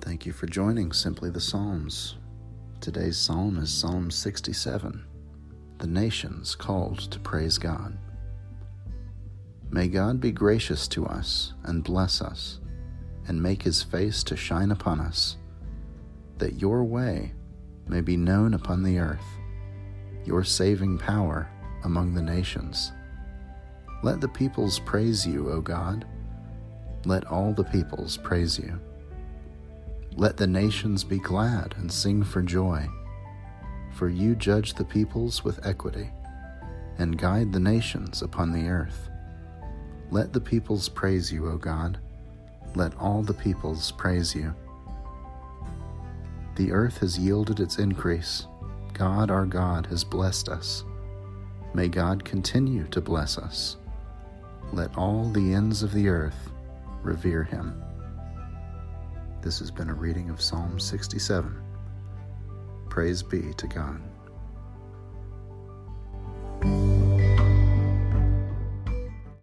Thank you for joining Simply the Psalms. Today's psalm is Psalm 67 The Nations Called to Praise God. May God be gracious to us and bless us, and make his face to shine upon us, that your way may be known upon the earth, your saving power among the nations. Let the peoples praise you, O God. Let all the peoples praise you. Let the nations be glad and sing for joy, for you judge the peoples with equity and guide the nations upon the earth. Let the peoples praise you, O God. Let all the peoples praise you. The earth has yielded its increase. God, our God, has blessed us. May God continue to bless us. Let all the ends of the earth revere him. This has been a reading of Psalm 67. Praise be to God.